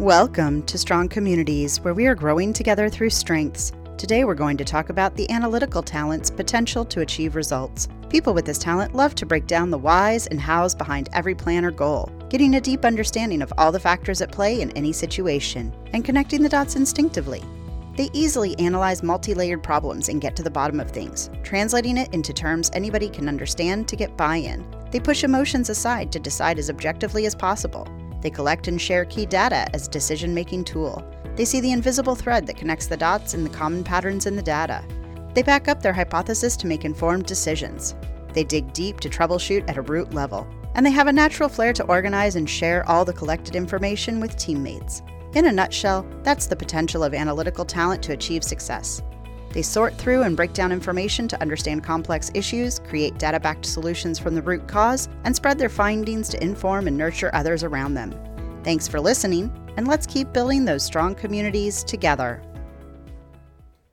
Welcome to Strong Communities, where we are growing together through strengths. Today, we're going to talk about the analytical talent's potential to achieve results. People with this talent love to break down the whys and hows behind every plan or goal, getting a deep understanding of all the factors at play in any situation, and connecting the dots instinctively. They easily analyze multi layered problems and get to the bottom of things, translating it into terms anybody can understand to get buy in. They push emotions aside to decide as objectively as possible. They collect and share key data as decision making tool. They see the invisible thread that connects the dots and the common patterns in the data. They back up their hypothesis to make informed decisions. They dig deep to troubleshoot at a root level. And they have a natural flair to organize and share all the collected information with teammates. In a nutshell, that's the potential of analytical talent to achieve success. They sort through and break down information to understand complex issues, create data backed solutions from the root cause, and spread their findings to inform and nurture others around them. Thanks for listening, and let's keep building those strong communities together.